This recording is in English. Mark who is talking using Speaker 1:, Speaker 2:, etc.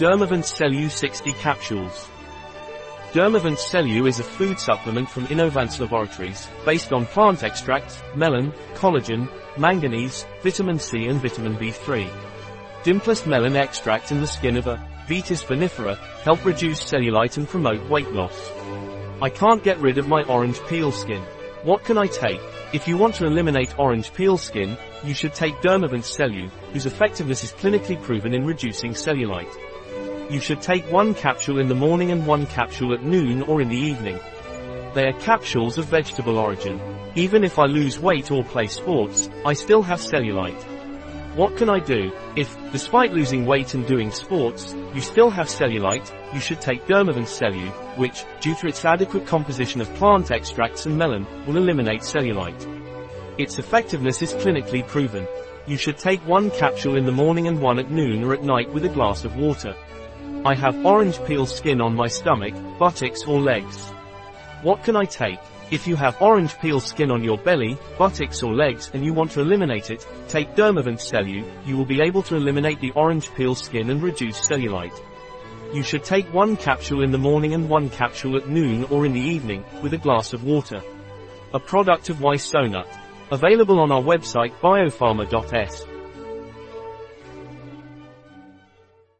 Speaker 1: Dermovance Cellu 60 capsules. Dermovance Cellu is a food supplement from Inovance Laboratories, based on plant extracts, melon, collagen, manganese, vitamin C and vitamin B3. Dimpless melon extract in the skin of a Vitis vinifera help reduce cellulite and promote weight loss. I can't get rid of my orange peel skin. What can I take? If you want to eliminate orange peel skin, you should take Dermovance Cellu, whose effectiveness is clinically proven in reducing cellulite. You should take one capsule in the morning and one capsule at noon or in the evening. They are capsules of vegetable origin. Even if I lose weight or play sports, I still have cellulite. What can I do? If, despite losing weight and doing sports, you still have cellulite, you should take Dermovance Cellu, which, due to its adequate composition of plant extracts and melon, will eliminate cellulite. Its effectiveness is clinically proven. You should take one capsule in the morning and one at noon or at night with a glass of water. I have orange peel skin on my stomach, buttocks or legs. What can I take? If you have orange peel skin on your belly, buttocks or legs and you want to eliminate it, take Dermovance Cellu, you will be able to eliminate the orange peel skin and reduce cellulite. You should take one capsule in the morning and one capsule at noon or in the evening, with a glass of water. A product of Ysonut. Available on our website biopharma.s.